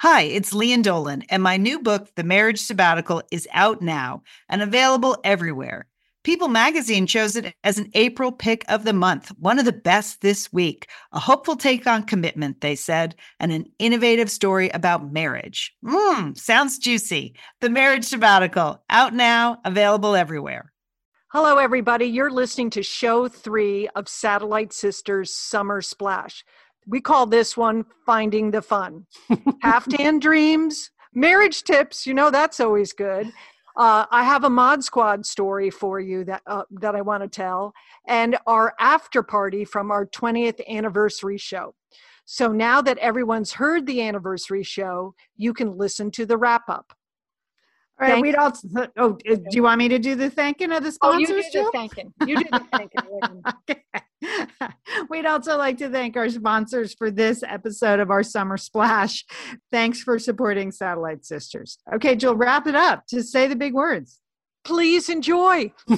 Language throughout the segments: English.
Hi, it's Lian Dolan, and my new book, The Marriage Sabbatical, is out now and available everywhere. People magazine chose it as an April pick of the month, one of the best this week. A hopeful take on commitment, they said, and an innovative story about marriage. Mmm, sounds juicy. The Marriage Sabbatical, out now, available everywhere. Hello, everybody. You're listening to show three of Satellite Sisters Summer Splash we call this one finding the fun. Half-tan dreams marriage tips you know that's always good. Uh, i have a mod squad story for you that uh, that i want to tell and our after party from our 20th anniversary show. So now that everyone's heard the anniversary show you can listen to the wrap up all right, we'd also. Oh, uh, do you want me to do the thanking of the sponsors? Oh, you do the thanking. You do the thanking. okay. We'd also like to thank our sponsors for this episode of our Summer Splash. Thanks for supporting Satellite Sisters. Okay, Jill, wrap it up. Just say the big words. Please enjoy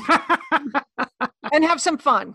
and have some fun.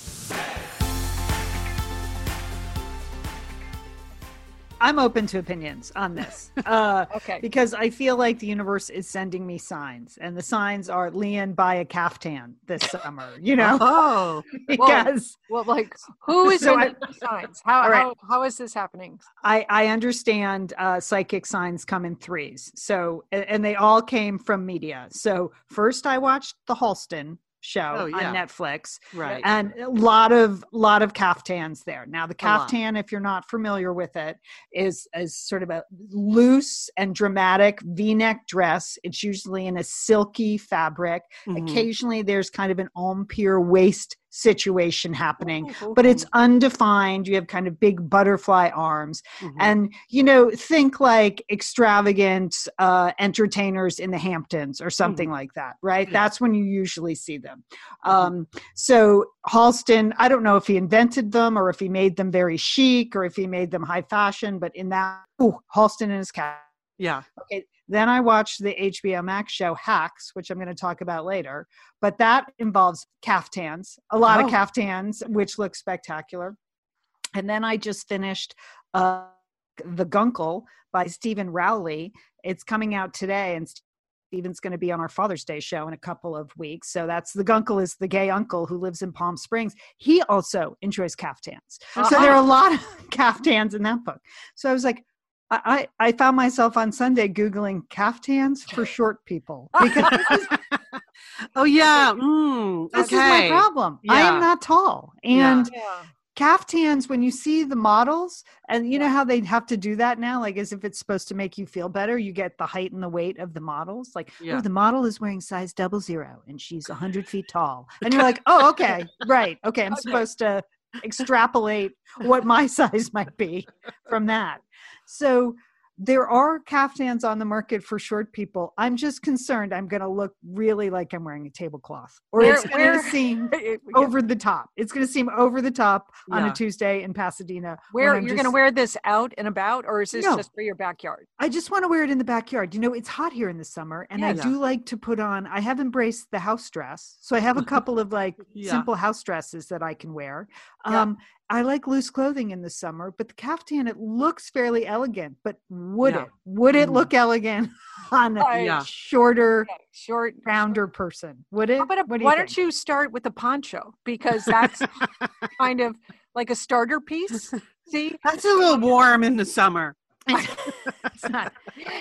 I'm open to opinions on this. Uh, okay. Because I feel like the universe is sending me signs, and the signs are Lian buy a caftan this summer. You know. Oh. because well, well, like who is so the signs? How, right. how how is this happening? I I understand uh, psychic signs come in threes. So and they all came from media. So first I watched the Halston show oh, yeah. on Netflix. Right. And a lot of lot of caftans there. Now the caftan, if you're not familiar with it, is is sort of a loose and dramatic V-neck dress. It's usually in a silky fabric. Mm-hmm. Occasionally there's kind of an empire waist situation happening, oh, but it's undefined. You have kind of big butterfly arms. Mm-hmm. And, you know, think like extravagant uh, entertainers in the Hamptons or something mm-hmm. like that, right? Yeah. That's when you usually see them. Mm-hmm. Um, so Halston, I don't know if he invented them or if he made them very chic or if he made them high fashion, but in that, oh, Halston and his cat. Yeah. Okay. Then I watched the HBO Max show Hacks, which I'm going to talk about later. But that involves caftans, a lot oh. of caftans, which look spectacular. And then I just finished uh, The Gunkle by Steven Rowley. It's coming out today, and Steven's going to be on our Father's Day show in a couple of weeks. So that's the Gunkle is the gay uncle who lives in Palm Springs. He also enjoys caftans. Uh-huh. So there are a lot of caftans in that book. So I was like, I, I found myself on Sunday Googling caftans for short people because oh yeah, mm, this okay. is my problem. Yeah. I am not tall, and yeah. caftans. When you see the models, and you know how they have to do that now, like as if it's supposed to make you feel better, you get the height and the weight of the models. Like, oh, yeah. oh, the model is wearing size double zero, and she's hundred feet tall, and you're like, oh, okay, right, okay, I'm okay. supposed to extrapolate what my size might be from that. So there are caftans on the market for short people. I'm just concerned I'm going to look really like I'm wearing a tablecloth, or where, it's going to seem over the top. It's going to seem over the top yeah. on a Tuesday in Pasadena. Where you're going to wear this out and about, or is this no, just for your backyard? I just want to wear it in the backyard. You know, it's hot here in the summer, and yeah, I yeah. do like to put on. I have embraced the house dress, so I have a couple of like simple house dresses that I can wear. Um, I like loose clothing in the summer, but the caftan it looks fairly elegant. But would yeah. it would it mm. look elegant on a yeah. shorter, yeah. short, rounder person? Would it? But do why don't you start with a poncho because that's kind of like a starter piece. See, that's a little warm in the summer. it's not.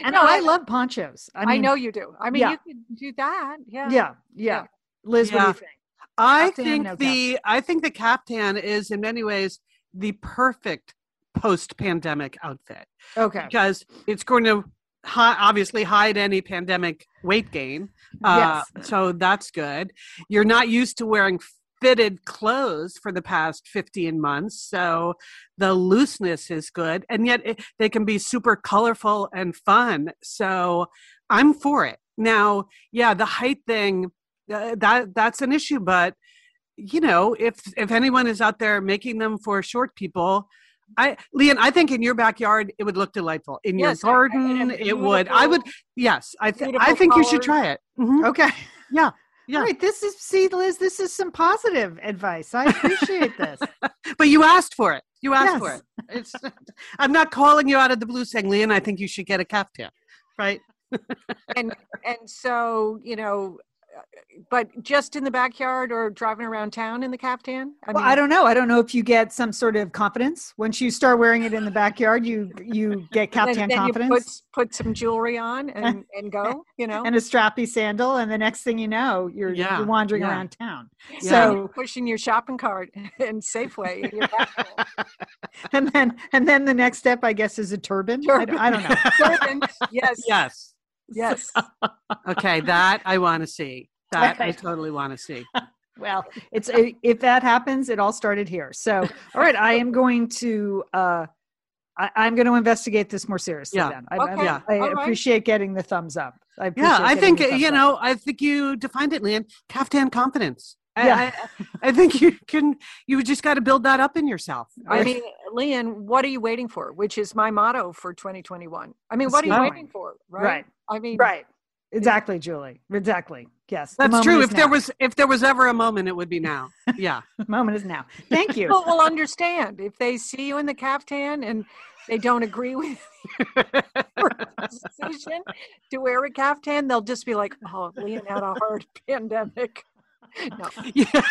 And no, I, I love ponchos. I, mean, I know you do. I mean, you could do that. Yeah. Yeah. Yeah. Liz, what do you think? I think no the I think the caftan is in many ways the perfect post-pandemic outfit. Okay. Because it's going to hi- obviously hide any pandemic weight gain. Uh, yes. So that's good. You're not used to wearing fitted clothes for the past 15 months. So the looseness is good. And yet it, they can be super colorful and fun. So I'm for it. Now, yeah, the height thing uh, that that's an issue. But you know, if if anyone is out there making them for short people, I, Lian, I think in your backyard it would look delightful. In Yes, your garden, it would. I would. Yes, I. Th- I think you should try it. Mhm. Okay. Yeah, yeah. Right. This is see, Liz. This is some positive advice. I appreciate this. But you asked for it. You asked for it. It's. I'm not calling you out of the blue, saying, Lian, I think you should get a caftan. Right. and and so you know but just in the backyard or driving around town in the caftan i well, I don't know. I don't know if you get some sort of confidence once you start wearing it in the backyard. You you get then, caftan then confidence. you put, put some jewelry on and and go you know and a strappy sandal, and the next thing you know, you're, Yeah, you're wandering yeah. around town. Yeah. So, pushing your shopping cart in safeway in your and then and then the next step, I guess, is a turban. I, don't- I don't know. Turbans, yes yes. Yes Okay, that I want to see. That I totally want to see. Well, it's if that happens, it all started here. So, all right, I am going to. uh I, I'm going to investigate this more seriously. Yeah. Then I, Okay, I, I right. appreciate getting the thumbs up. I Yeah, I think you up. know. I think you defined it, Lian. Caftan confidence. I- Yeah. I, I think you can. You just got to build that up in yourself. i mean lian what are you waiting for which is my motto for 2021 i mean what are you waiting for right, Right. I mean Right. Exactly, Julie. Exactly. Yes. That's true. is If there was, if there was ever a moment, it would be now. Yeah. moment is now. Thank you. people will understand if they see you in the caftan and they don't agree with your decision to wear a caftan, they'll just be like, "Oh, Lian had a hard pandemic." No. Yeah.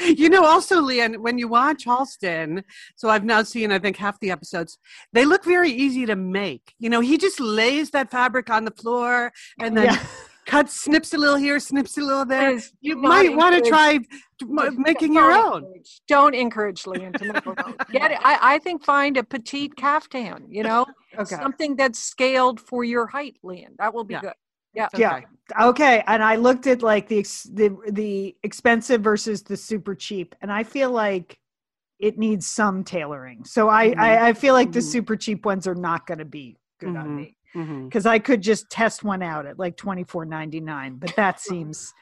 you know, also, Lian, when you watch Halston, so I've now seen, I think, half the episodes, they look very easy to make. You know, he just lays that fabric on the floor and then Yeah. cuts, snips a little here, snips a little there. Please You might want to try making your own. encourage- Don't encourage Lian to make. Get it. I, I think find a petite caftan. You know, Okay. something that's scaled for your height, Lian. That will be Yeah. good. Yeah. Yeah. Okay. Okay. And I looked at like the ex- the the expensive versus the super cheap, and I feel like it needs some tailoring. So I Mhm. I, I feel like the Mhm. super cheap ones are not going to be good on Mhm. me because I could just test one out at like twenty four ninety nine, but that seems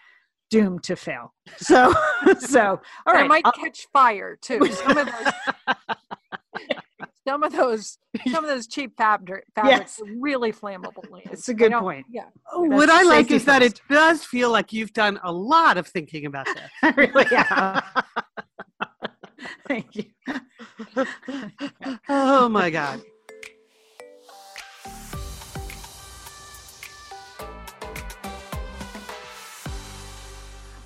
doomed to fail. So so all That right. might I'll- catch fire too. Some of those, some of those, some of those cheap fabric fabrics are really flammable. It's a good point. Yeah. Oh, what I like safety is that it does feel like you've done a lot of thinking about this. I really have. Thank you. oh my God.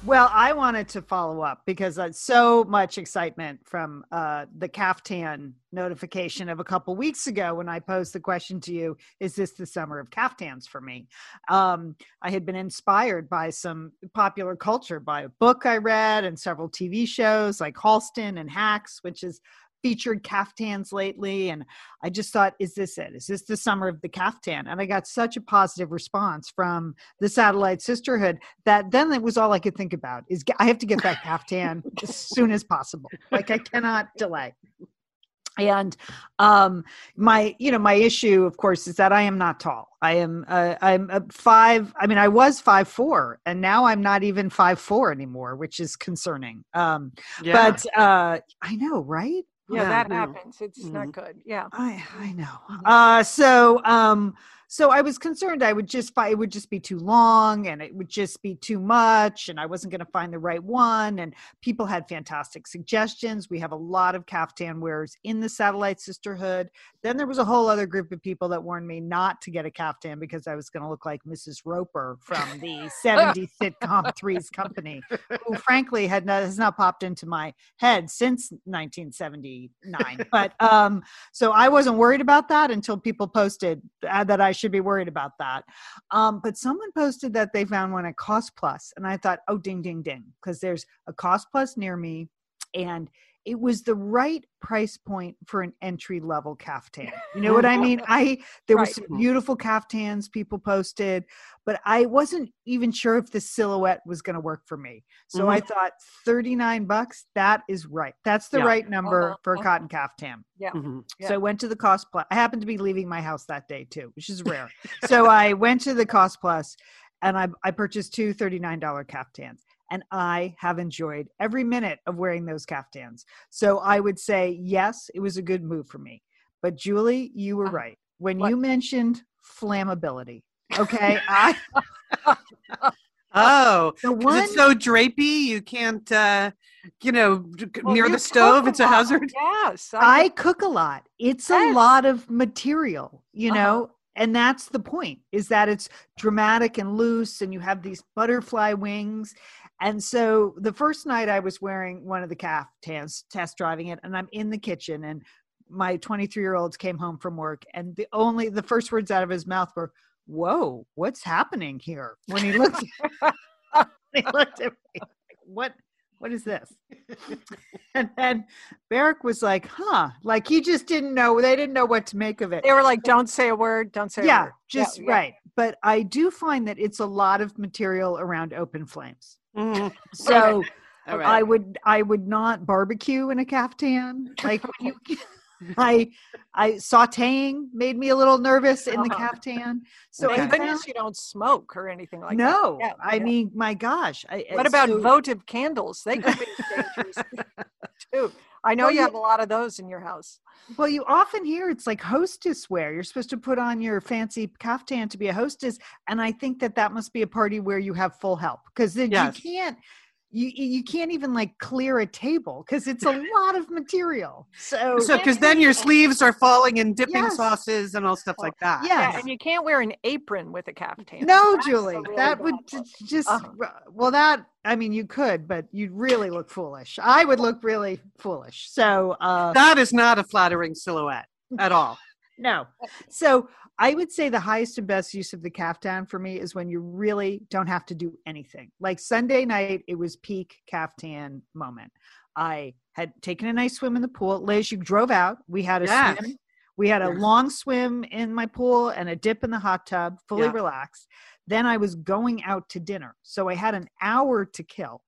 Well, I wanted to follow up because uh, so much excitement from uh, the caftan notification of a couple weeks ago when I posed the question to you: Is this the summer of caftans for me? Um, I had been inspired by some popular culture, by a book I read, and several TV shows like Halston and Hacks, which has featured caftans lately. And I just thought, is this it? Is this the summer of the caftan? And I got such a positive response from the satellite sisterhood that then it was all I could think about is I have to get that caftan as soon as possible. Like I cannot delay. And um, my, you know, my issue, of course, is that I am not tall. I am, uh, I'm a five. I mean, I was five four, and now I'm not even five four anymore, which is concerning. Um, Yeah. But uh, I know, right? Yeah, Yeah, that happens. It's not good. Yeah. I I know. Uh so um so I was concerned I would just find it would just be too long and it would just be too much and I wasn't going to find the right one and people had fantastic suggestions. We have a lot of caftan wearers in the satellite sisterhood. Then there was a whole other group of people that warned me not to get a caftan because I was going to look like Mrs. Roper from the 70s sitcom Three's Company, who frankly had not, has not popped into my head since 1979. But um so I wasn't worried about that until people posted uh, that I should be worried about that. Um, but someone posted that they found one at Cost Plus, and I thought, oh, ding, ding, ding, because there's a Cost Plus near me, and it was the right price point for an entry level caftan. You know what I mean? I there were some beautiful caftans people posted, but I wasn't even sure if the silhouette was going to work for me. So I thought 39 bucks, that is right. That's the Yeah. right number Uh-huh, for a uh-huh. cotton caftan. Mhm. Yeah. So I went to the Cost Plus. I happened to be leaving my house that day too, which is rare. so I went to the Cost Plus and I, I purchased two $39 caftans and I have enjoyed every minute of wearing those caftans. So I would say, yes, it was a good move for me. But Julie, you were Uh, right. When what? you mentioned flammability, okay, I, Oh, the 'cause one, it's so drapey. You can't, uh, you know, Well, near you the stove. It's a lot. hazard. Yes. I cook a lot. It's a lot of material, you Uh-huh. know, and that's the point is that it's dramatic and loose and you have these butterfly wings. And so the first night I was wearing one of the caftans, test driving it, and I'm in the kitchen and my 23 year olds came home from work and the only the first words out of his mouth were, Whoa, what's happening here? When he looked he looked at me what what is this? and then Barrick was like, huh, like he just didn't know, they didn't know what to make of it. They were like, "Don't say a word. Don't say a yeah, word." just yeah. right. But I do find that it's a lot of material around open flames. Mhm. So I would I would not barbecue in a caftan. Like you, I I sauteing made me a little nervous in the Uh-huh. caftan. So Thank goodness you don't smoke or anything like that. no, Yeah, I yeah. mean, my gosh. I, What about so- votive candles? They could be dangerous too. I know Well, you have a lot of those in your house. Well, you often hear it's like hostess wear. You're supposed to put on your fancy kaftan to be a hostess, and I think that that must be a party where you have full help because Yes. you can't. You, you can't even like clear a table because it's a lot of material. So, So, because then your sleeves are falling in dipping Yes. sauces and all stuff like that. Yes. Yeah, and you can't wear an apron with a caftan. no, That's Julie, really that would look. j- just Uh-huh. well, that I mean, you could, but you'd really look foolish. I would look really foolish. So, uh, That is not a flattering silhouette at all. No. So I would say the highest and best use of the caftan for me is when you really don't have to do anything. Like Sunday night, it was peak caftan moment. I had taken a nice swim in the pool. Liz, you drove out. We had a Yes. swim. We had a long swim in my pool and a dip in the hot tub, fully Yeah. relaxed. Then I was going out to dinner. So I had an hour to kill.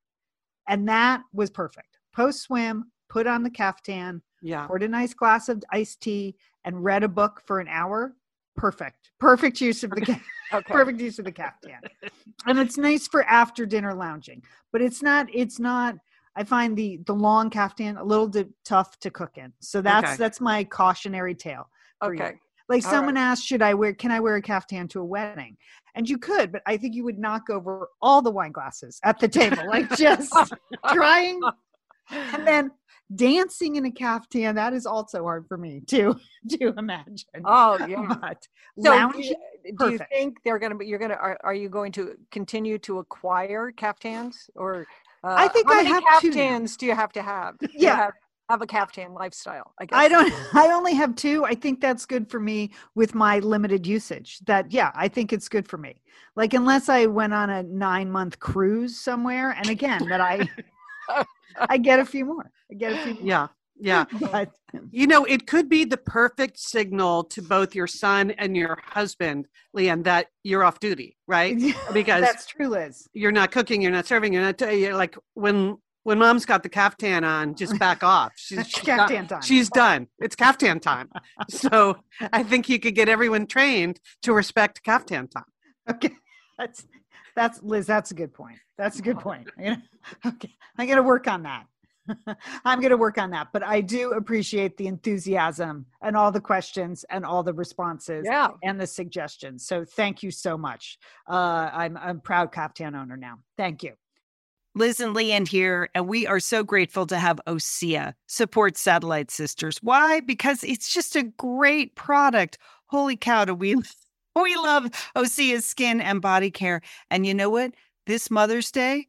And that was perfect. Post swim, put on the caftan, Yeah. poured a nice glass of iced tea and read a book for an hour perfect perfect use of the ca- Okay. perfect use of the caftan and it's nice for after dinner lounging but it's not it's not i find the the long caftan a little di- tough to cook in so that's Okay. that's my cautionary tale for you. Okay. like All someone asked should i wear can i wear a caftan to a wedding and you could but i think you would knock over all the wine glasses at the table like just trying and then dancing in a caftan that is also hard for me to to imagine Oh yeah. but So do you, do you think they're going to be? You're going to? Are, are you going to continue to acquire caftans or? Uh, I think how I many have two caftans do you have to have? Yeah. have, have a caftan lifestyle. I guess. I don't I only have two. I think that's good for me with my limited usage. That yeah, I think it's good for me. Like unless I went on a 9-month cruise somewhere and again that I I get a few more. I get a few. Yeah. Yeah. But You know, it could be the perfect signal to both your son and your husband, Lian, that you're off duty, right? Because that's true, Liz. you're not cooking, you're not serving, you're not. You're like when when mom's got the caftan on, just back off. She's, she's done- Caftan time. She's done. It's caftan time. So I think you could get everyone trained to respect caftan time. Okay. That's that's Liz, that's a good point. That's a good point. You know? Okay. I'm gonna work on that. I'm going to work on that, but I do appreciate the enthusiasm and all the questions and all the responses Yeah. and the suggestions. So thank you so much. Uh, I'm I'm a proud Caftan owner now. Thank you. Liz and Lian here, and we are so grateful to have OSEA support Satellite Sisters. Why? Because it's just a great product. Holy cow, do we we love OSEA's skin and body care. And you know what? This Mother's Day,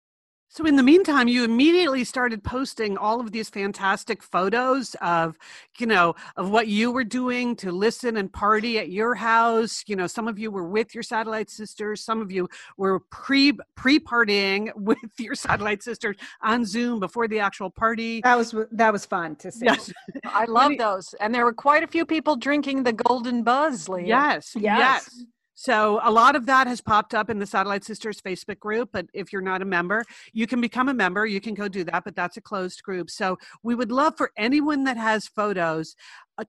So in the meantime, you immediately started posting all of these fantastic photos of, you know, of what you were doing to listen and party at your house. You know, some of you were with your satellite sisters, some of you were pre pre partying with your satellite sisters on Zoom before the actual party. That was that was fun to see. Yes. I love those. And there were quite a few people drinking the golden buzz, Leah. Yes. Yes. Yes. So a lot of that has popped up in the Satellite Sisters Facebook group. But if you're not a member, you can become a member. You can go do that, but that's a closed group. So we would love for anyone that has photos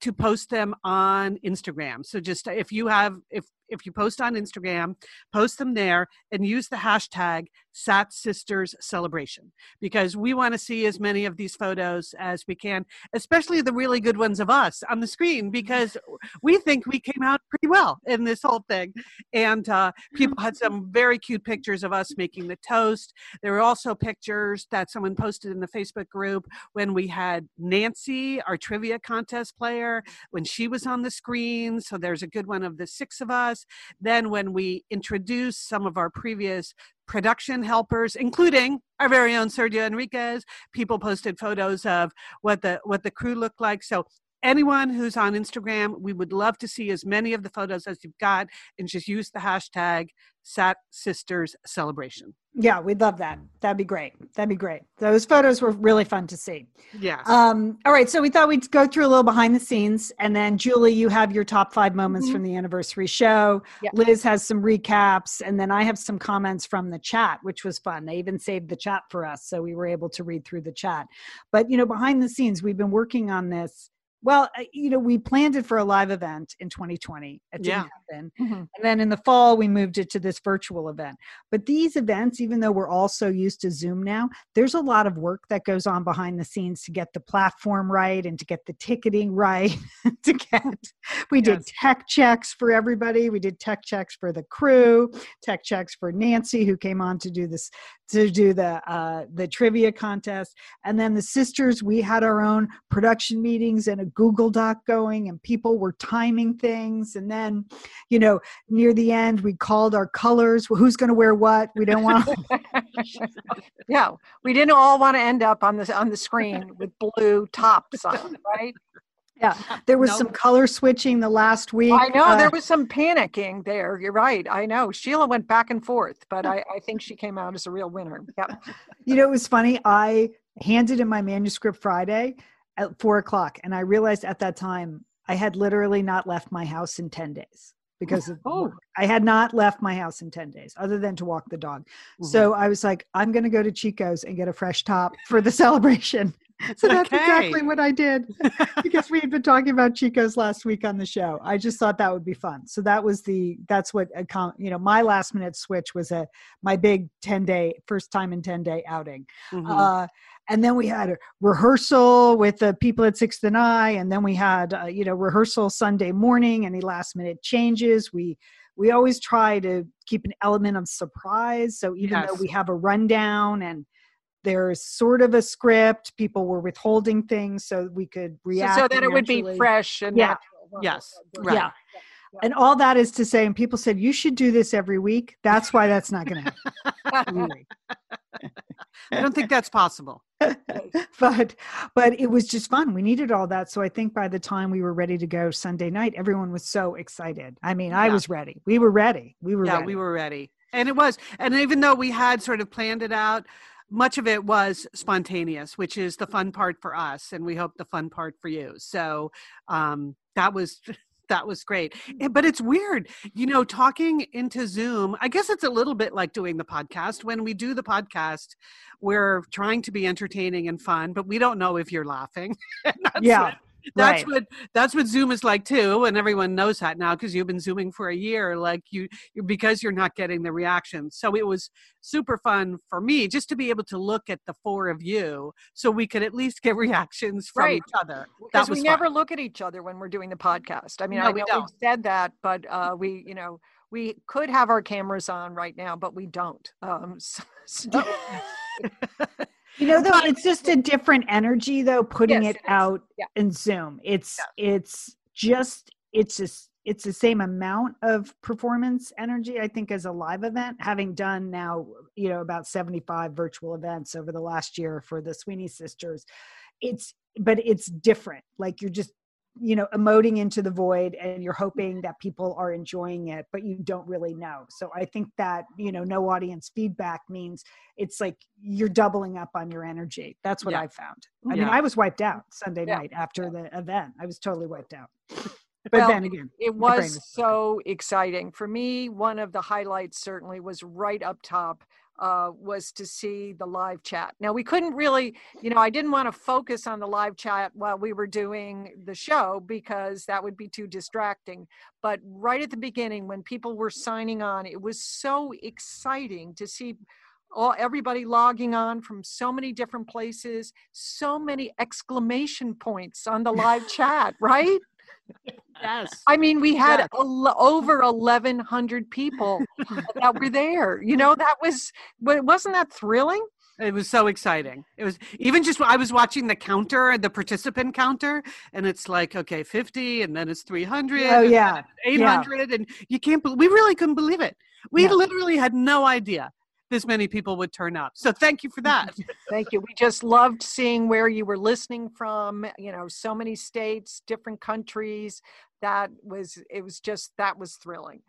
to post them on Instagram. So just uh, if you have, if if you post on Instagram, post them there and use the hashtag Sat Sisters Celebration because we want to see as many of these photos as we can, especially the really good ones of us on the screen because we think we came out pretty well in this whole thing. And uh, people had some very cute pictures of us making the toast. There were also pictures that someone posted in the Facebook group when we had Nancy, our trivia contest player, when she was on the screen. So there's a good one of the six of us. Then when we introduced some of our previous production helpers, including our very own Sergio Enriquez, people posted photos of what the what the crew looked like. So anyone who's on Instagram, we would love to see as many of the photos as you've got and just use the hashtag Sat Sisters Celebration. Yeah, we'd love that. That'd be great. That'd be great. Those photos were really fun to see. Yeah. Um, all right, so we thought we'd go through a little behind the scenes, and then Julie, you have your top five moments Mhm. from the anniversary show. Liz has some recaps, and then I have some comments from the chat, which was fun. They even saved the chat for us, so we were able to read through the chat. But you know, behind the scenes, we've been working on this. Well, you know, we planned it for a live event in 2020. It didn't Yeah. happen. Mhm. And then in the fall, we moved it to this virtual event. But these events, even though we're all so used to Zoom now, there's a lot of work that goes on behind the scenes to get the platform right and to get the ticketing right. to get, we did tech checks for everybody. We did tech checks for the crew, tech checks for Nancy, who came on to do this, to do the uh, the trivia contest, and then the sisters. We had our own production meetings and a Google Doc going, and people were timing things, and then you know, near the end, we called our colors. Who's going to wear what? We don't want. yeah, we didn't all want to end up on the on the screen with blue tops on, right? Yeah, there was No. some color switching the last week. I know Uh, there was some panicking there. You're right. I know Sheila went back and forth, but I, I think she came out as a real winner. Yep. you know, it was funny. I handed in my manuscript Friday at four o'clock, and I realized at that time I had literally not left my house in ten days because of Oh. I had not left my house in ten days, other than to walk the dog. Mm-hmm. So I was like, I'm going to go to Chico's and get a fresh top for the celebration. So that's Okay. exactly what I did because we had been talking about Chico's last week on the show. I just thought that would be fun. So that was the that's what a you know my last minute switch was a my big 10 day first time in 10 day outing. Mhm. Uh, and then we had a rehearsal with the people at Sixth and I, and then we had uh, you know rehearsal Sunday morning. Any last minute changes, we we always try to keep an element of surprise. So even though we have a rundown and there's sort of a script, people were withholding things so we could So, react. so that it would be fresh and Yeah. natural. Yes, right. Yeah. And all that is to say, and people said you should do this every week. That's why that's not going to happen. I don't think that's possible. but but it was just fun. We needed all that. So I think by the time we were ready to go Sunday night, everyone was so excited. I mean, I was ready. We were ready. We were yeah, ready. we were ready. And it was. And even though we had sort of planned it out, much of it was spontaneous, which is the fun part for us, and we hope the fun part for you. So um, that was that was great. But it's weird, you know, talking into Zoom. I guess it's a little bit like doing the podcast. When we do the podcast, we're trying to be entertaining and fun, but we don't know if you're laughing. yeah that's right. what that's what zoom is like too and everyone knows that now because you've been zooming for a year like you because you're not getting the reactions so it was super fun for me just to be able to look at the four of you so we could at least get reactions from Right. each other because we was never look at each other when we're doing the podcast. I mean, No, I we know don't. we've said that, but uh, we, you know, we could have our cameras on right now, but we don't. Um, so, so- You know, though, it's just a different energy, though, putting Yes, it it out Yeah. in Zoom. It's it's just it's just it's the same amount of performance energy, I think, as a live event. Having done now, you know, about 75 virtual events over the last year for the Sweeney sisters, it's but it's different. Like you're just you know emoting into the void and you're hoping that people are enjoying it but you don't really know so i think that you know no audience feedback means it's like you're doubling up on your energy that's what Yeah. i found i Yeah. mean i was wiped out sunday Yeah. night after the event i was totally wiped out but Well, then again it my brain was was so exciting for me. One of the highlights certainly was right up top. Uh, was to see the live chat. Now we couldn't really, you know, I didn't want to focus on the live chat while we were doing the show because that would be too distracting. But right at the beginning, when people were signing on, it was so exciting to see all everybody logging on from so many different places, so many exclamation points on the live chat, right? Yes I mean, we had Yes. el- over 1,100 people that were there. You know, that was, wasn't that thrilling? it was so exciting it was even just i was watching the counter the participant counter and it's like okay 50 and then it's 300 oh and yeah 800 and you can't we really couldn't believe it we Yeah. literally had no idea this many people would turn up so thank you for that Thank you. We just loved seeing where you were listening from, you know, so many states, different countries. That was, it was just, that was thrilling.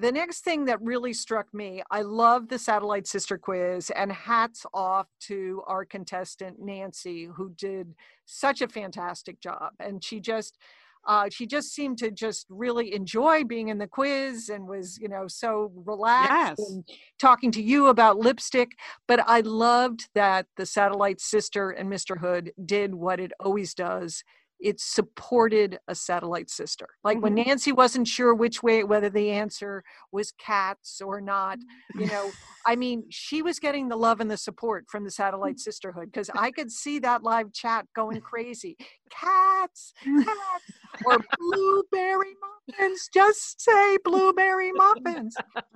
The next thing that really struck me, I love the Satellite Sister quiz, and hats off to our contestant, Nancy, who did such a fantastic job. And she just, uh, she just seemed to just really enjoy being in the quiz and was, you know, so relaxed Yes. and talking to you about lipstick. But I loved that the Satellite Sister and Mr. Hood did what it always does. It supported a satellite sister. Like when mm-hmm. Nancy wasn't sure which way, whether the answer was cats or not, you know, I mean, she was getting the love and the support from the satellite sisterhood because I could see that live chat going crazy. Cats, cats, or blueberry muffins. Just say blueberry muffins.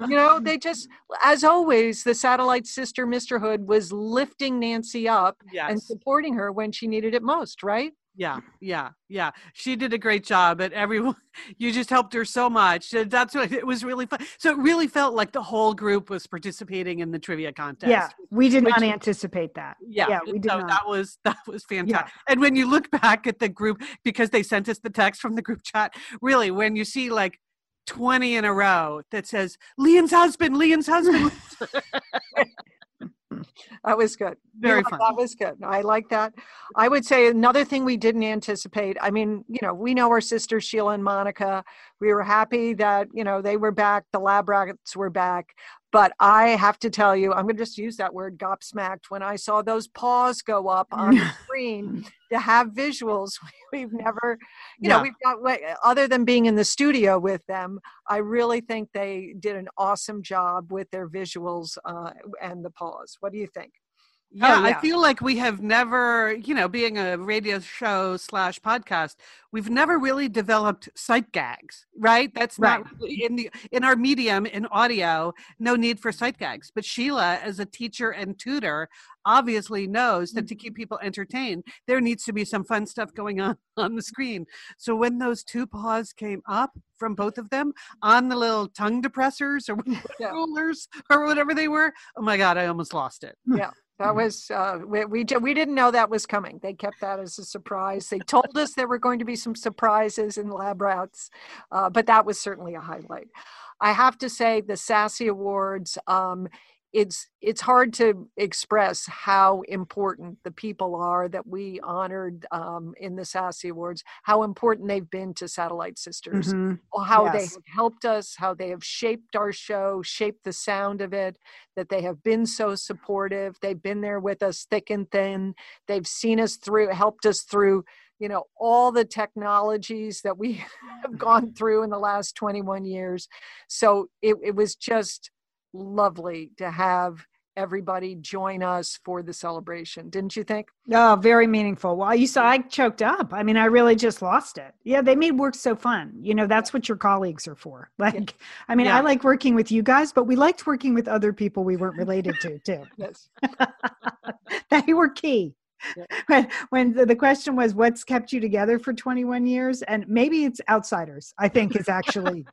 You know, they just, as always, the satellite sisterhood, was lifting Nancy up and supporting her when she needed it most, right? Yeah yeah yeah. She did a great job and everyone you just helped her so much that's what it was really fun. So it really felt like the whole group was participating in the trivia contest. yeah we did not anticipate that. Yeah, yeah we did so not. that was that was fantastic. And when you look back at the group because they sent us the text from the group chat really when you see like 20 in a row that says lian's husband lian's husband That was good. Very Yeah, fun. That was good. I like that. I would say another thing we didn't anticipate. I mean, you know, we know our sisters Sheila and Monica. We were happy that you know they were back. The lab rats were back. But I have to tell you, I'm going to just use that word gobsmacked when I saw those paws go up on the screen to have visuals. We've never, you know, Yeah. we've got other than being in the studio with them. I really think they did an awesome job with their visuals uh, and the paws. What do you think? Yeah, oh, yeah, I feel like we have never, you know, being a radio show slash podcast, we've never really developed sight gags, right? That's right. not in the in our medium in audio, no need for sight gags. But Sheila, as a teacher and tutor, obviously knows that mm. to keep people entertained, there needs to be some fun stuff going on on the screen. So when those two paws came up from both of them on the little tongue depressors or rulers or whatever they were, oh my god, I almost lost it. Yeah. That mm-hmm. was uh, we, we we didn't know that was coming. They kept that as a surprise. They told us there were going to be some surprises in lab rats, uh, but that was certainly a highlight. I have to say the Sassy Awards. Um, it's it's hard to express how important the people are that we honored um, in the Sassy Awards, how important they've been to Satellite Sisters, mm-hmm. how yes. they have helped us, how they have shaped our show, shaped the sound of it, that they have been so supportive. They've been there with us thick and thin. They've seen us through, helped us through you know all the technologies that we have gone through in the last 21 years so it, it was just lovely to have everybody join us for the celebration didn't you think? Oh very meaningful. Well you saw i choked up. I mean i really just lost it. Yeah they made work so fun. You know that's what your colleagues are for. Like yeah. i mean yeah. i like working with you guys but we liked working with other people we weren't related to too. Yes. They were key. When when the, the question was what's kept you together for 21 years? And maybe it's outsiders i think is actually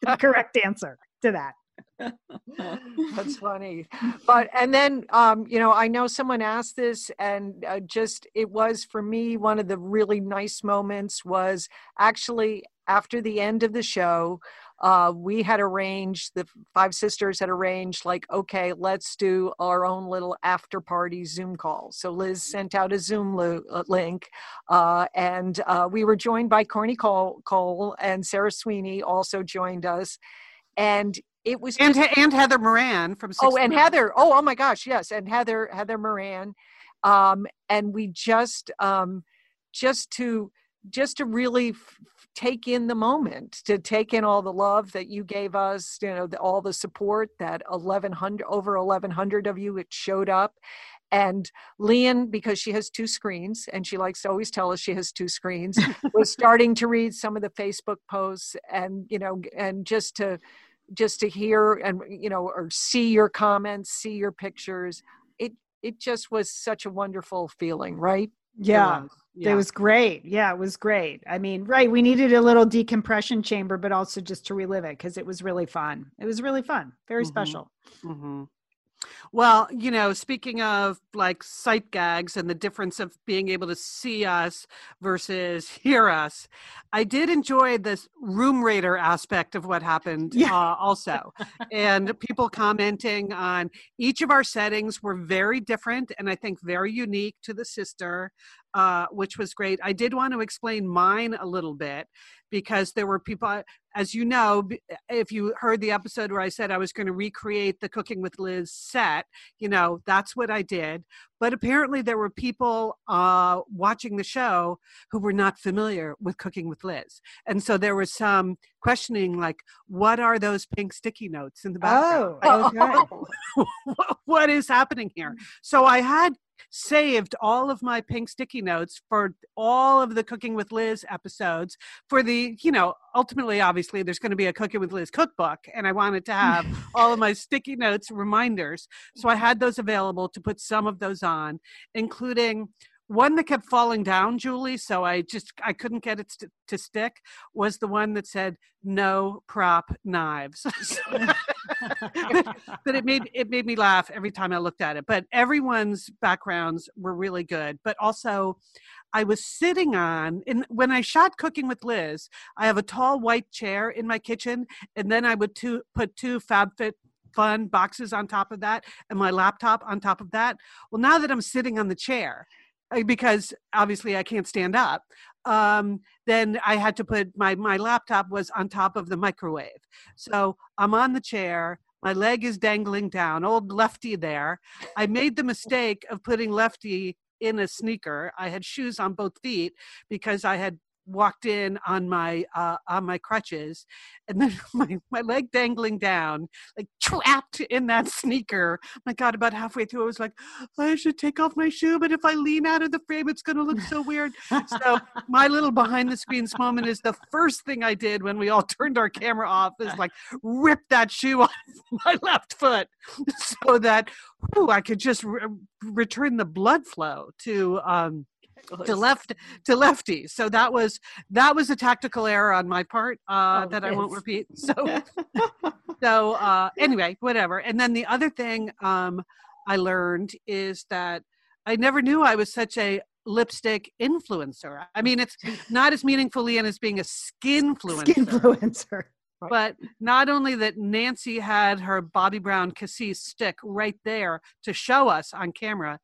the correct answer to that that's funny. But, and then, um, you know, I know someone asked this, and uh, just it was for me one of the really nice moments was actually after the end of the show. Uh, we had arranged the five sisters had arranged like okay let's do our own little after party zoom call so liz sent out a zoom lo- uh, link uh, and uh, we were joined by corny cole, cole and sarah sweeney also joined us and it was and just, and Heather Moran from oh and Heather oh oh my gosh yes and Heather Heather Moran um, and we just um, just to just to really f- take in the moment to take in all the love that you gave us you know the, all the support that 1100 over 1100 of you it showed up. And Lian, because she has two screens and she likes to always tell us she has two screens, was starting to read some of the Facebook posts and, you know, and just to just to hear and you know or see your comments see your pictures it it just was such a wonderful feeling right yeah. It was. yeah. It was great. Yeah, it was great. I mean, right, we needed a little decompression chamber, but also just to relive it because it was really fun. It was really fun. Very mm-hmm. special. Mm-hmm. Well, you know, speaking of like sight gags and the difference of being able to see us versus hear us, I did enjoy this room raider aspect of what happened yeah. uh, also. and people commenting on each of our settings were very different and I think very unique to the sister, uh, which was great. I did want to explain mine a little bit because there were people as you know, if you heard the episode where I said I was going to recreate the Cooking with Liz set, you know, that's what I did. But apparently, there were people uh, watching the show who were not familiar with Cooking with Liz. And so there was some questioning, like, what are those pink sticky notes in the background? Oh, okay. what is happening here? So I had saved all of my pink sticky notes for all of the cooking with liz episodes for the you know ultimately obviously there's going to be a cooking with liz cookbook and i wanted to have all of my sticky notes reminders. So i had those available to put some of those on including one that kept falling down julie so i just i couldn't get it st- to stick was the one that said no prop knives but it made it made me laugh every time i looked at it but everyone's backgrounds were really good but also I was sitting on in when I shot cooking with Liz, I have a tall white chair in my kitchen, and then I would two, put two FabFit fun boxes on top of that and my laptop on top of that. Well, now that I'm sitting on the chair, because obviously I can't stand up. Um, then I had to put my my laptop was on top of the microwave. So I'm on the chair. My leg is dangling down. Old Lefty there. I made the mistake of putting Lefty in a sneaker. I had shoes on both feet because I had walked in on my uh, on my crutches and then my, my leg dangling down like trapped in that sneaker. My god about halfway through i was like i should take off my shoe but if i lean out of the frame it's going to look so weird. So my little behind the screens moment is the first thing i did when we all turned our camera off is like rip that shoe off my left foot so that whew, i could just re- return the blood flow to um to left to lefties. So that was that was a tactical error on my part uh, oh, that I won't repeat. So so uh, anyway, whatever. And then the other thing um, I learned is that I never knew I was such a lipstick influencer. I mean, it's not as meaningfully and as being a skin influencer. But not only that Nancy had her Bobbi Brown Cassis stick right there to show us on camera,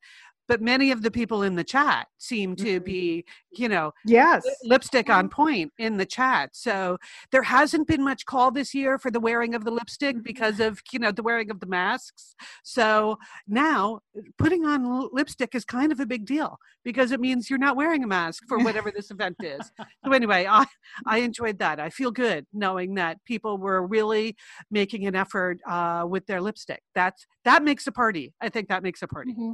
but many of the people in the chat seem to mm-hmm. be you know yes. lipstick on point in the chat. So there hasn't been much call this year for the wearing of the lipstick mm-hmm. because of you know the wearing of the masks. So now putting on lipstick is kind of a big deal because it means you're not wearing a mask for whatever this event is. So anyway i i enjoyed that. I feel good knowing that people were really making an effort uh, with their lipstick. That's that makes a party. I think that makes a party. Mm-hmm.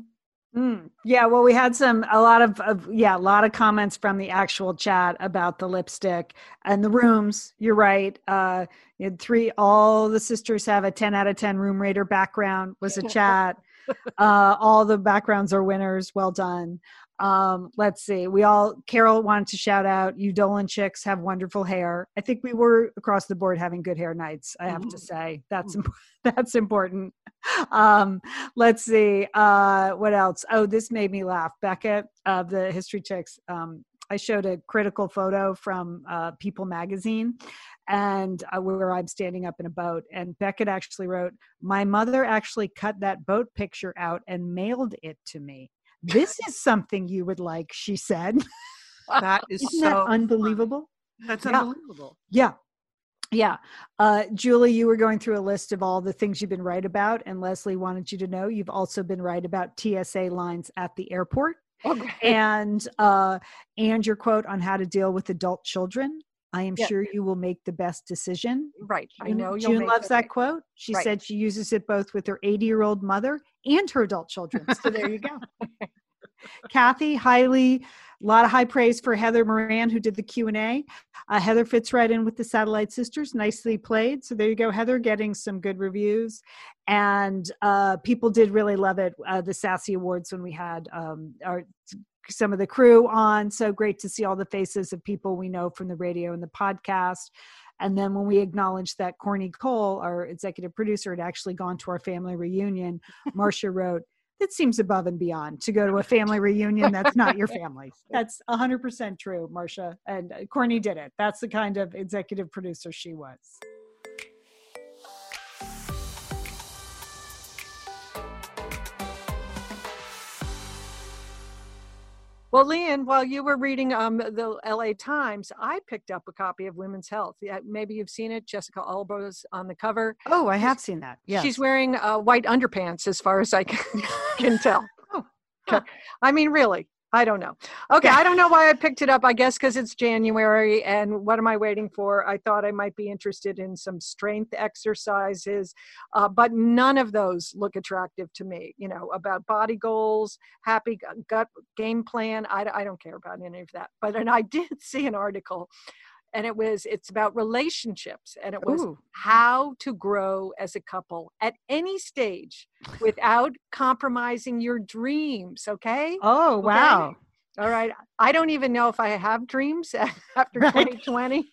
Mm, yeah, well, we had some a lot of, of, yeah, a lot of comments from the actual chat about the lipstick and the rooms. You're right. Uh, you had three. All the sisters have a 10 out of 10 room rater background. Was a chat. uh, all the backgrounds are winners. Well done. Um, let's see. We all Carol wanted to shout out you Dolan chicks have wonderful hair. I think we were across the board having good hair nights. I have mm-hmm. to say that's mm-hmm. that's important. Um, let's see. Uh, what else? Oh, this made me laugh. Beckett of the History Chicks. Um, I showed a critical photo from uh, People magazine and uh, where I'm standing up in a boat. And Beckett actually wrote, My mother actually cut that boat picture out and mailed it to me. This is something you would like, she said. That is Isn't so that unbelievable? Fun. That's yeah. unbelievable. Yeah. Yeah. Uh, Julie, you were going through a list of all the things you've been right about. And Leslie wanted you to know you've also been right about TSA lines at the airport. Okay. And uh, and your quote on how to deal with adult children. I am sure you will make the best decision. Right. June, I know June loves that quote. She right. said she uses it both with her 80 year old mother and her adult children. So there you go. Kathy, highly, a lot of high praise for Heather Moran who did the Q and A. Uh, Heather fits right in with the Satellite Sisters, nicely played. So there you go, Heather, getting some good reviews, and uh, people did really love it. Uh, the Sassy Awards when we had um, our some of the crew on. So great to see all the faces of people we know from the radio and the podcast. And then when we acknowledged that Corny Cole, our executive producer, had actually gone to our family reunion, Marcia wrote, that seems above and beyond to go to a family reunion that's not your family. That's 100% true, Marcia. And uh, Corny did it. That's the kind of executive producer she was. Well, Lian, while you were reading um, the LA Times, I picked up a copy of Women's Health. Maybe you've seen it. Jessica Alba's on the cover. Oh, I have seen that. Yeah. She's wearing uh, white underpants, as far as I can, can tell. oh, huh. I mean, really. I don't know. Okay, I don't know why I picked it up. I guess because it's January, and what am I waiting for? I thought I might be interested in some strength exercises, uh, but none of those look attractive to me. You know, about body goals, happy gut game plan. I, I don't care about any of that. But and I did see an article and it was it's about relationships and it was Ooh. how to grow as a couple at any stage without compromising your dreams okay oh wow okay? all right i don't even know if i have dreams after right. 2020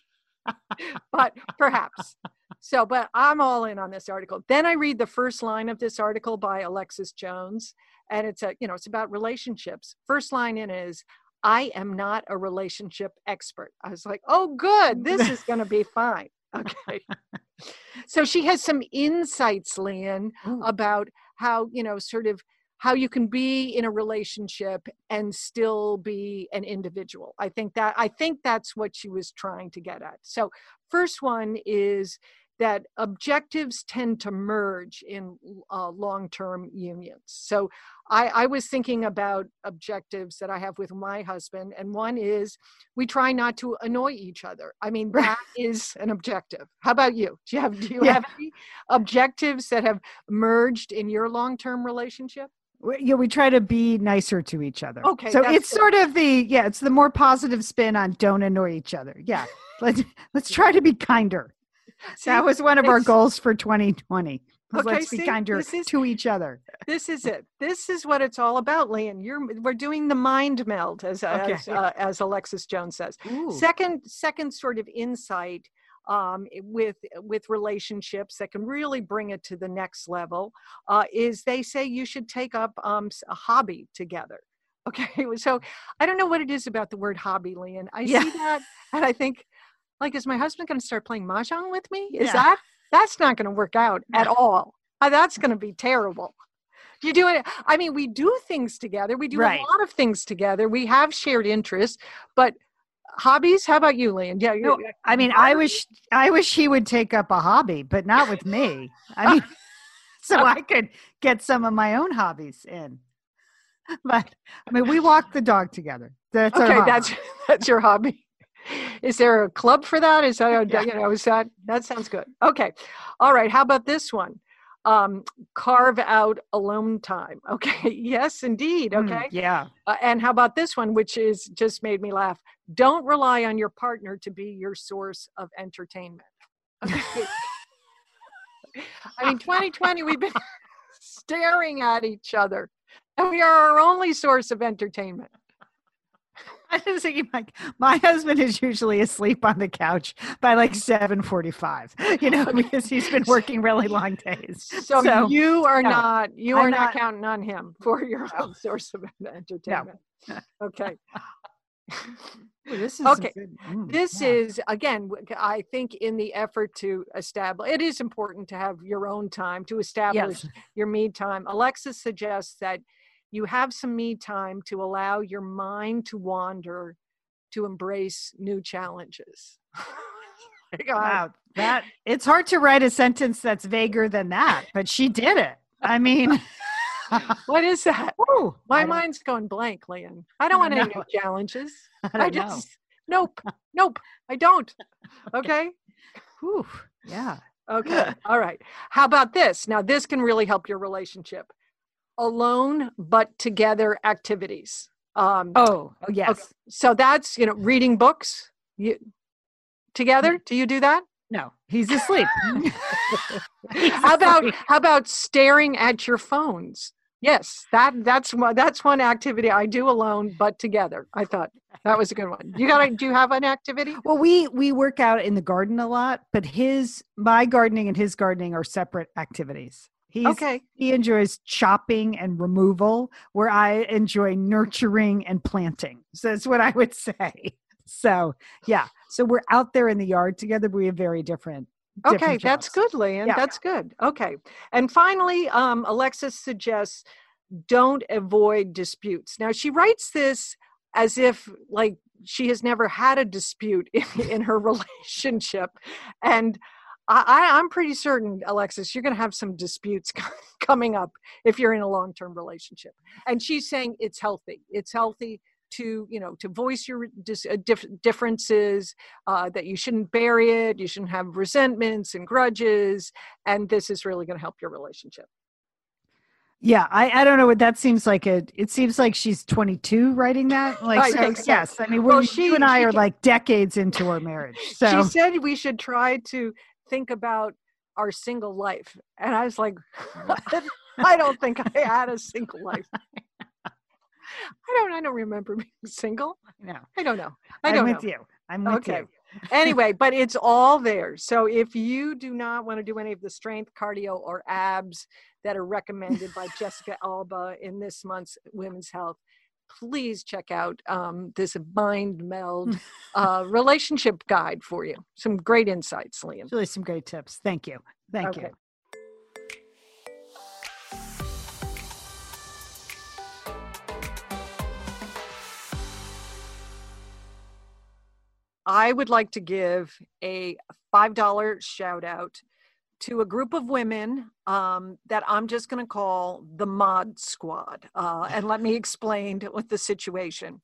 but perhaps so but i'm all in on this article then i read the first line of this article by alexis jones and it's a you know it's about relationships first line in is I am not a relationship expert. I was like, oh, good, this is going to be fine. Okay. so she has some insights, Lian, Ooh. about how, you know, sort of how you can be in a relationship and still be an individual. I think that I think that's what she was trying to get at. So first one is that objectives tend to merge in uh, long-term unions. So I, I, was thinking about objectives that I have with my husband, and one is we try not to annoy each other. I mean, that is an objective. How about you? Do you have do you yeah. have any objectives that have merged in your long-term relationship? We, yeah, we try to be nicer to each other. Okay, so it's good. sort of the yeah, it's the more positive spin on don't annoy each other. Yeah, let's let's try to be kinder. See, that was one of our goals for 2020. Okay, let's be see, kinder is, to each other. This is it. This is what it's all about, Lian. You're we're doing the mind meld, as okay. as, uh, as Alexis Jones says. Ooh. Second, second sort of insight um, with with relationships that can really bring it to the next level uh, is they say you should take up um, a hobby together. Okay, so I don't know what it is about the word hobby, Lian. I yeah. see that and I think, like, is my husband going to start playing mahjong with me? Is yeah. that that's not going to work out at all? Uh, that's going to be terrible. You do it. I mean, we do things together. We do right. a lot of things together. We have shared interests, but hobbies how about you Lian? yeah no, i mean i wish i wish he would take up a hobby but not with me i mean so i could get some of my own hobbies in but i mean we walk the dog together that's okay that's that's your hobby is there a club for that is that yeah. you know is that that sounds good okay all right how about this one um, carve out alone time. Okay. yes, indeed. Hmm, okay. Mm, yeah. Uh, and how about this one, which is just made me laugh? Don't rely on your partner to be your source of entertainment. Okay. I mean, 2020, we've been staring at each other, and we are our only source of entertainment. I was thinking like my husband is usually asleep on the couch by like seven forty five. You know, because he's been working really long days. So, so you are no, not you I'm are not, not, counting on him for your no. source of entertainment. No. Okay. This is okay. Mm, this yeah. is again. I think in the effort to establish, it is important to have your own time to establish yes. your me time. Alexis suggests that you have some me time to allow your mind to wander to embrace new challenges. Oh wow that it's hard to write a sentence that's vaguer than that but she did it. I mean what is that? Ooh, my mind's going blank Lian. i don't, I want any new challenges. I, I just know. nope nope i don't okay. Whew, yeah. Okay all right. How about this? Now this can really help your relationship alone but together activities. Um, oh, oh yes. Okay. So that's you know reading books. You together? Do you do that? No, he's asleep. he's how about how about staring at your phones? Yes, that that's one that's one activity I do alone, but together. I thought that was a good one. You got do you have an activity? Well, we we work out in the garden a lot, but his my gardening and his gardening are separate activities. He's, okay. He enjoys chopping and removal, where I enjoy nurturing and planting. So that's what I would say. So yeah. So we're out there in the yard together, but we have very different. Okay, different that's good, Lian. Yeah. That's good. Okay. And finally, um, Alexis suggests don't avoid disputes. Now she writes this as if like she has never had a dispute in, in her relationship. And I, am pretty certain, Alexis, you're going to have some disputes coming up if you're in a long-term relationship. And she's saying it's healthy. It's healthy to you know to voice your dis- uh, differences. Uh, that you shouldn't bury it. You shouldn't have resentments and grudges. And this is really going to help your relationship. Yeah, I, I don't know what that seems like. A, it seems like she's 22 writing that. Like, I so, so. yes, I mean, well, she, you and I are like decades into our marriage. So she said we should try to think about our single life. And I was like, I don't think I had a single life. I don't I don't remember being single. No. I don't know. I don't I'm with know. you. I'm with okay. you. anyway, but it's all there. So if you do not want to do any of the strength, cardio, or abs that are recommended by Jessica Alba in this month's Women's Health, please check out um, this mind meld uh, relationship guide for you. Some great insights, Lian. Really, some great tips. Thank you. Thank okay. you. I would like to give a $5 shout out to a group of women um, that I'm just going to call the Mod Squad. Uh, and let me explain what the situation.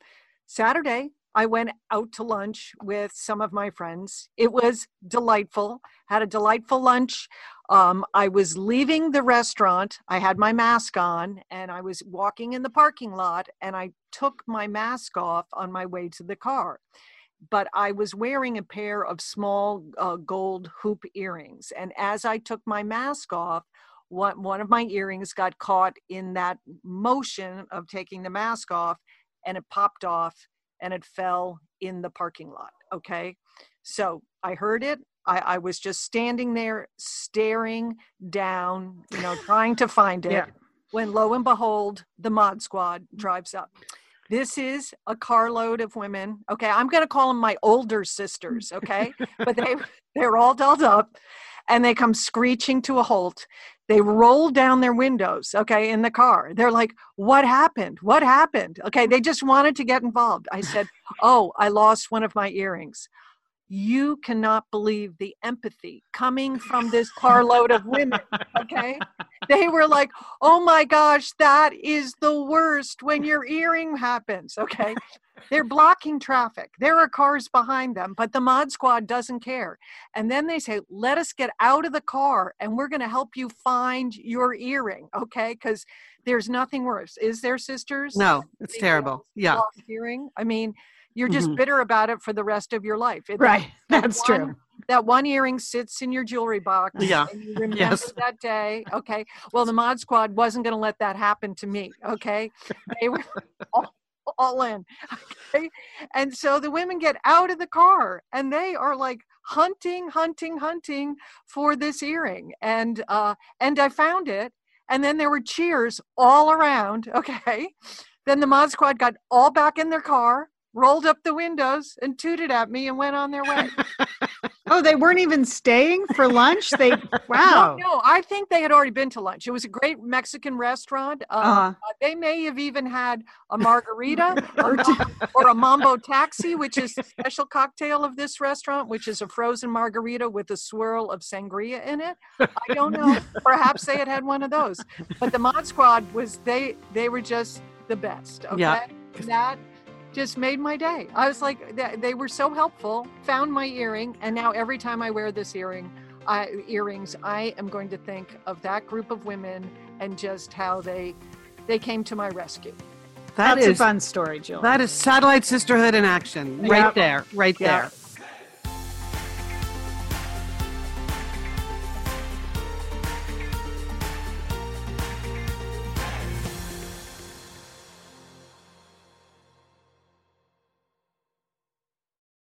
Saturday, I went out to lunch with some of my friends. It was delightful. Had a delightful lunch. Um, I was leaving the restaurant. I had my mask on and I was walking in the parking lot and I took my mask off on my way to the car but I was wearing a pair of small uh, gold hoop earrings. And as I took my mask off, one, one of my earrings got caught in that motion of taking the mask off and it popped off and it fell in the parking lot. Okay. So I heard it. I, I was just standing there staring down, you know, trying to find it. Yeah. When lo and behold, the mod squad drives up. This is a carload of women. Okay, I'm going to call them my older sisters. Okay, but they they're all dolled up, and they come screeching to a halt. They roll down their windows. Okay, in the car. They're like, "What happened? What happened?" Okay, they just wanted to get involved. I said, "Oh, I lost one of my earrings." You cannot believe the empathy coming from this carload of women. Okay. They were like, oh my gosh, that is the worst when your earring happens. Okay. They're blocking traffic. There are cars behind them, but the mod squad doesn't care. And then they say, let us get out of the car and we're going to help you find your earring. Okay. Because there's nothing worse. Is there, sisters? No, it's terrible. Yeah. Earring. I mean, you're just mm-hmm. bitter about it for the rest of your life. It, right. That That's one, true. That one earring sits in your jewelry box. Yeah. And you remember yes. that day. Okay. Well, the mod squad wasn't going to let that happen to me. Okay. They were all, all in. Okay. And so the women get out of the car and they are like hunting, hunting, hunting for this earring. And uh and I found it. And then there were cheers all around. Okay. Then the mod squad got all back in their car rolled up the windows and tooted at me and went on their way. oh, they weren't even staying for lunch. They wow. No, no, I think they had already been to lunch. It was a great Mexican restaurant. Um, uh-huh. Uh, they may have even had a margarita or, or a mambo taxi, which is the special cocktail of this restaurant, which is a frozen margarita with a swirl of sangria in it. I don't know. Perhaps they had had one of those. But the Mod Squad was they they were just the best. Okay. Yeah. That just made my day. I was like, they were so helpful. Found my earring, and now every time I wear this earring, I, earrings, I am going to think of that group of women and just how they they came to my rescue. That That's is, a fun story, Jill. That is satellite sisterhood in action, right there, right there.